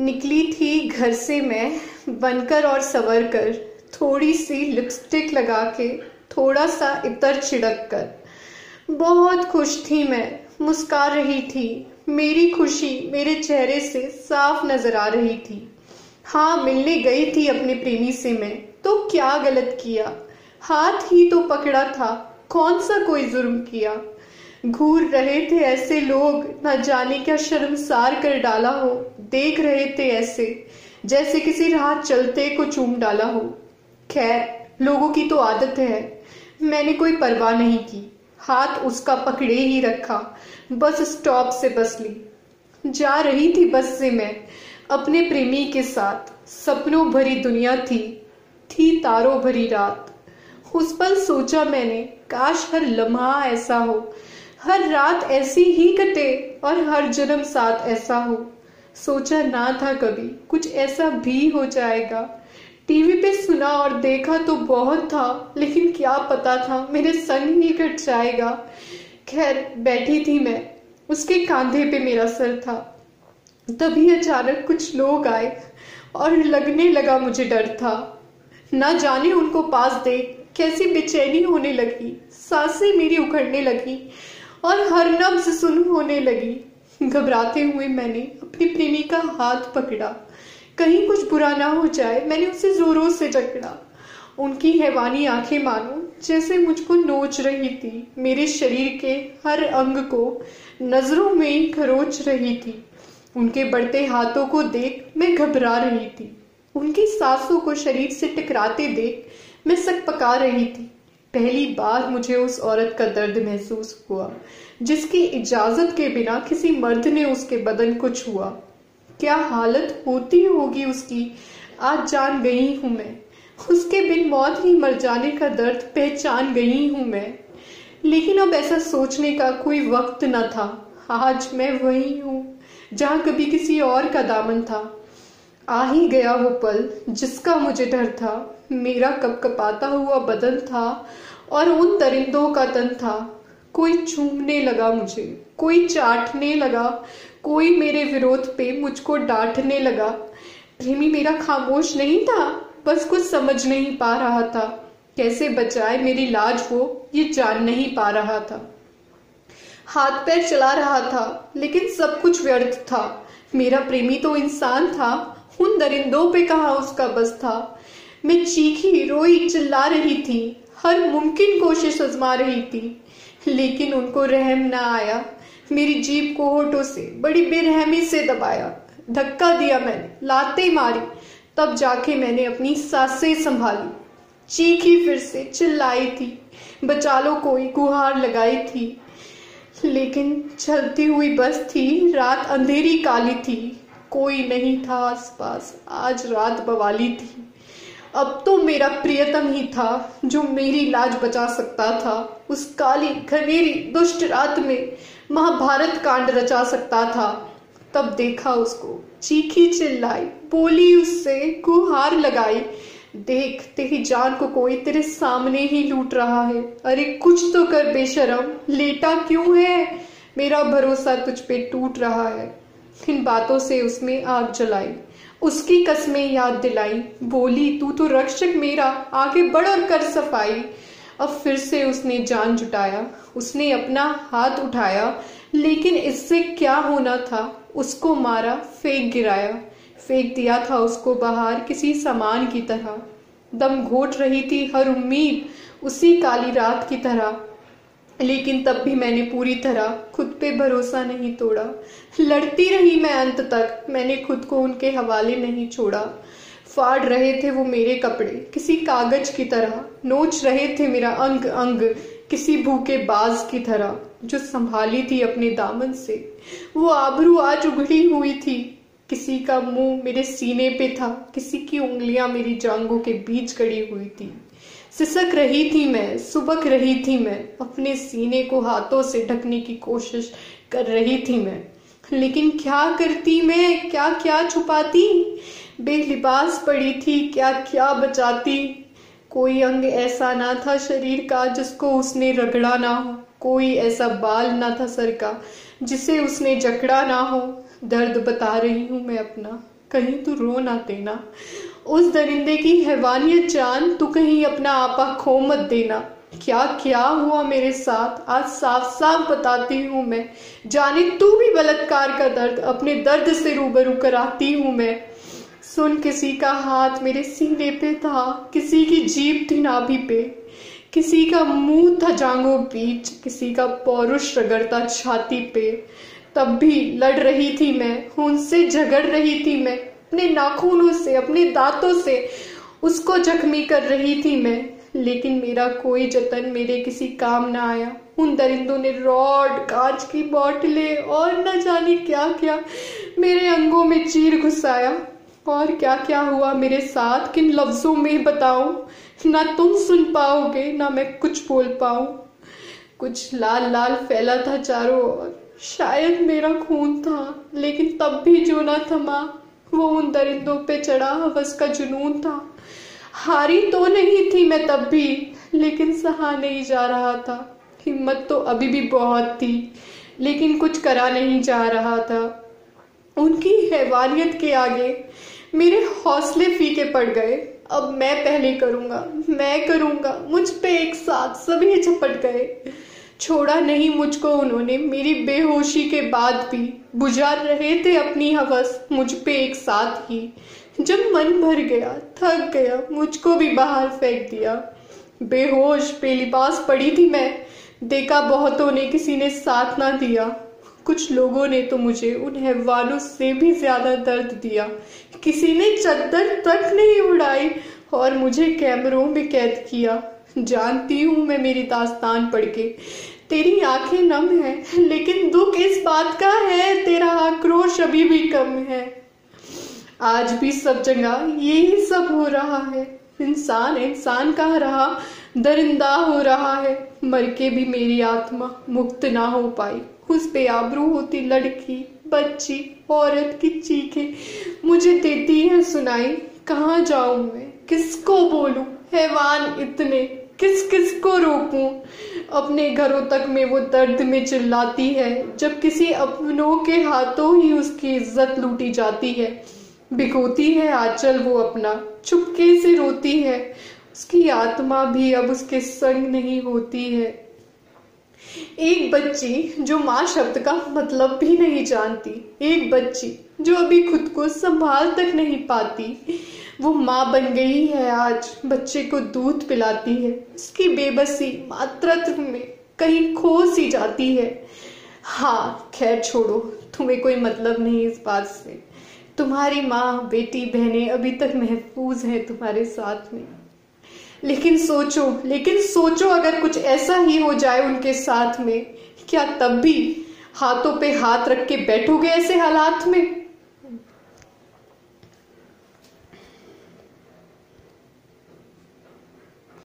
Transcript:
निकली थी घर से मैं, बनकर और सवर कर, थोड़ी सी लिपस्टिक लगा के थोड़ा सा इतर छिड़क कर। बहुत खुश थी मैं मुस्का रही थी। मेरी खुशी मेरे चेहरे से साफ़ नज़र आ रही थी। हाँ मिलने गई थी अपने प्रेमी से मैं तो क्या गलत किया? हाथ ही तो पकड़ा था, कौन सा कोई जुर्म किया? घूर रहे थे ऐसे लोग, न जाने क्या शर्मसार कर डाला हो। देख रहे थे ऐसे, जैसे किसी राह चलते को चूम डाला हो। खैर, लोगों की तो आदत है। मैंने कोई परवाह नहीं की। हाथ उसका पकड़े ही रखा। बस स्टॉप से बस ली। जा रही थी बस से मैं, अपने प्रेमी के साथ। सपनों भरी दुनिया थी। थी तारों भरी रात। उस पल सोचा मैंने, काश हर लम्हा ऐसा हो। हर रात ऐसी ही कटे और हर जन्म साथ ऐसा हो। सोचा ना था कभी, कुछ ऐसा भी हो जाएगा। टीवी पे सुना और देखा तो बहुत था, लेकिन क्या पता था मेरे संग ही कट जाएगा। खैर, बैठी थी मैं। उसके कांधे पे मेरा सर था। तभी अचानक कुछ लोग आए और लगने लगा मुझे डर था। ना जाने उनको पास देख कैसी बेचैनी होने लगी। साँसें मेरी उखड़ने लगी। और हर नब्ज सुन होने लगी। घबराते हुए मैंने अपनी प्रेमी का हाथ पकड़ा। कहीं कुछ बुरा ना हो जाए, मैंने उसे जोरों से जकड़ा। उनकी हैवानी आँखें मानो, जैसे मुझको नोच रही थी। मेरे शरीर के हर अंग को नज़रों में खरोच रही थी। उनके बढ़ते हाथों को देख मैं घबरा रही थी। उनकी सांसों को शरीर से टकराते देख मैं सक पका रही थी। पहली बार मुझे उस औरत का दर्द महसूस हुआ, जिसकी इजाज़त के बिना किसी मर्द ने उसके बदन को छुआ। क्या हालत होती होगी उसकी? आज जान गई हूँ मैं। उसके बिन मौत ही मर जाने का दर्द पहचान गई हूँ मैं। लेकिन अब ऐसा सोचने का कोई वक्त न था। आज मैं वही हूँ, जहाँ कभी किसी और का दामन था। आ ही गया वो पल जिसका मुझे डर था। मेरा कपकपाता हुआ बदन था और उन दरिंदों का तन था। कोई चूमने लगा मुझे, कोई चाटने लगा, कोई मेरे विरोध पे मुझको डांटने लगा। प्रेमी मेरा खामोश नहीं था, बस कुछ समझ नहीं पा रहा था। कैसे बचाए मेरी लाज वो, ये जान नहीं पा रहा था। हाथ पैर चला रहा था, लेकिन सब कुछ व्यर्थ था। मेरा प्रेमी तो इंसान था, उन दरिंदों पे कहा उसका बस था? मैं चीखी रोई चिल्ला रही थी, हर मुमकिन कोशिश आजमा रही थी, लेकिन उनको रहम ना आया। मेरी जीप को होठों से, बड़ी बेरहमी से दबाया। धक्का दिया मैंने, लाते मारी। तब जाके मैंने अपनी साँसें संभाली। चीखी फिर से चिल्लाई थी बचा लो कोई गुहार लगाई थी। लेकिन चलती हुई बस थी, रात अंधेरी काली थी। कोई नहीं था आसपास, आज रात बवाली थी। अब तो मेरा प्रियतम ही था, जो मेरी लाज बचा सकता था। उस काली, घनेरी, दुष्ट रात में महाभारत कांड रचा सकता था। तब देखा उसको, चीखी चिल्लाई, बोली उससे, गुहार लगाई। देख तेरी जान को कोई तेरे सामने ही लूट रहा है। अरे, कुछ तो कर बेशरम, लेटा क्यों है? मेरा भरोसा तुझ पे टूट रहा है। इन बातों से उसमें आग जलाई। उसकी कस्में याद दिलाई। बोली, तू तो रक्षक मेरा, आगे बढ़ और कर सफ़ाई। अब फिर से उसने जान जुटाया। उसने अपना हाथ उठाया, लेकिन इससे क्या होना था? उसको मारा, फेंक गिराया। फेंक दिया था उसको बाहर किसी सामान की तरह। दम घोट रही थी हर उम्मीद उसी काली रात की तरह। लेकिन तब भी मैंने पूरी तरह खुद पे भरोसा नहीं तोड़ा। लड़ती रही मैं अंत तक। मैंने खुद को उनके हवाले नहीं छोड़ा। फाड़ रहे थे वो मेरे कपड़े, किसी कागज़ की तरह। नोच रहे थे मेरा अंग अंग, किसी भूखे बाज की तरह, जो संभाली थी अपने दामन से। वो आबरू आज उगड़ी हुई थी। किसी का मुँह मेरे सीने पे था। किसी की उंगलियाँ मेरी जांगों के बीच कड़ी हुई थी। सिसक रही थी मैं, सुबक रही थी मैं, अपने सीने को हाथों से ढकने की कोशिश कर रही थी मैं। लेकिन क्या करती मैं? क्या क्या छुपाती? बेलिबास पड़ी थी, क्या क्या बचाती? कोई अंग ऐसा ना था शरीर का जिसको उसने रगड़ा ना हो। कोई ऐसा बाल ना था सर का जिसे उसने जकड़ा ना हो। दर्द बता रही हूँ मैं अपना। कहीं तू रो ना देना। उस दरिंदे की हैवानियत जान, तू कहीं अपना आपा खो मत देना। क्या क्या हुआ मेरे साथ? आज साफ़ साफ़ बताती हूँ मैं। जाने तू भी बलात्कार का दर्द अपने दर्द से रूबरू कराती हूँ मैं। सुन, किसी का हाथ मेरे सीने पे था, किसी की जीप थी नाभि पे। किसी का मुँह था जांगों बीच, किसी का पौरुष रगड़ता छाती पे। तब भी लड़ रही थी मैं, उनसे झगड़ रही थी मैं, अपने नाखूनों से, अपने दांतों से उसको जख्मी कर रही थी मैं। लेकिन मेरा कोई जतन मेरे किसी काम ना आया। उन दरिंदों ने रॉड, कांच की बोतलें और न जाने क्या क्या। मेरे अंगों में चीर घुसाया। और क्या क्या हुआ मेरे साथ, किन लफ्जों में बताऊँ? ना तुम सुन पाओगे, ना मैं कुछ बोल पाऊँ। कुछ लाल लाल फैला था चारों ओर। शायद मेरा खून था, लेकिन तब भी जो ना थमा, वो उन दरिंदों पे चढ़ा हवस का जुनून था। हारी तो नहीं थी मैं तब भी, लेकिन सहा नहीं जा रहा था। हिम्मत तो अभी भी बहुत थी, लेकिन कुछ करा नहीं जा रहा था। उनकी हैवानियत के आगे मेरे हौसले फीके पड़ गए। अब मैं पहले करूँगा, मैं करूँगा, मुझ पे एक साथ सभी झपट गए। छोड़ा नहीं मुझको उन्होंने, मेरी बेहोशी के बाद भी। बुझा रहे थे अपनी हवस मुझ पे एक साथ ही। जब मन भर गया, थक गया, मुझको भी बाहर फेंक दिया। बेहोश, बेलिबास पड़ी थी मैं। देखा बहुतों ने किसी ने साथ ना दिया। कुछ लोगों ने तो मुझे उन हैवानों से भी ज़्यादा दर्द दिया। किसी ने चद्दर तक नहीं उड़ाई और मुझे कैमरों में कैद किया। जानती हूँ मैं मेरी दास्तान पढ़ के। तेरी आँखें नम है, लेकिन दुख इस बात का है, तेरा आक्रोश अभी भी कम है। आज भी सब जगह यही सब हो रहा है। इंसान इंसान का रहा, दरिंदा हो रहा है। मर के भी मेरी आत्मा मुक्त ना हो पाई। उस पे आबरू होती लड़की, बच्ची, औरत की चीखें। मुझे देती है सुनाई, कहाँ जाऊँ मैं? किसको बोलूँ? हैवान इतने किस किस को रोकूं? अपने घरों तक में वो दर्द में चिल्लाती है। जब किसी अपनों के हाथों ही उसकी इज़्ज़त लूटी जाती है भिगोती है आंचल वो अपना, चुपके से रोती है। उसकी आत्मा भी अब उसके संग नहीं होती है। एक बच्ची जो माँ शब्द का मतलब भी नहीं जानती, एक बच्ची जो अभी खुद को संभाल तक नहीं पाती वो माँ बन गई है आज, बच्चे को दूध पिलाती है। उसकी बेबसी मातृत्व में कहीं खो सी जाती है। हाँ खैर छोड़ो, तुम्हें कोई मतलब नहीं इस बात से। तुम्हारी माँ, बेटी, बहनें अभी तक महफूज हैं तुम्हारे साथ में। लेकिन सोचो लेकिन सोचो अगर कुछ ऐसा ही हो जाए उनके साथ में, क्या तब भी हाथों पे हाथ रख के बैठोगे ऐसे हालात में?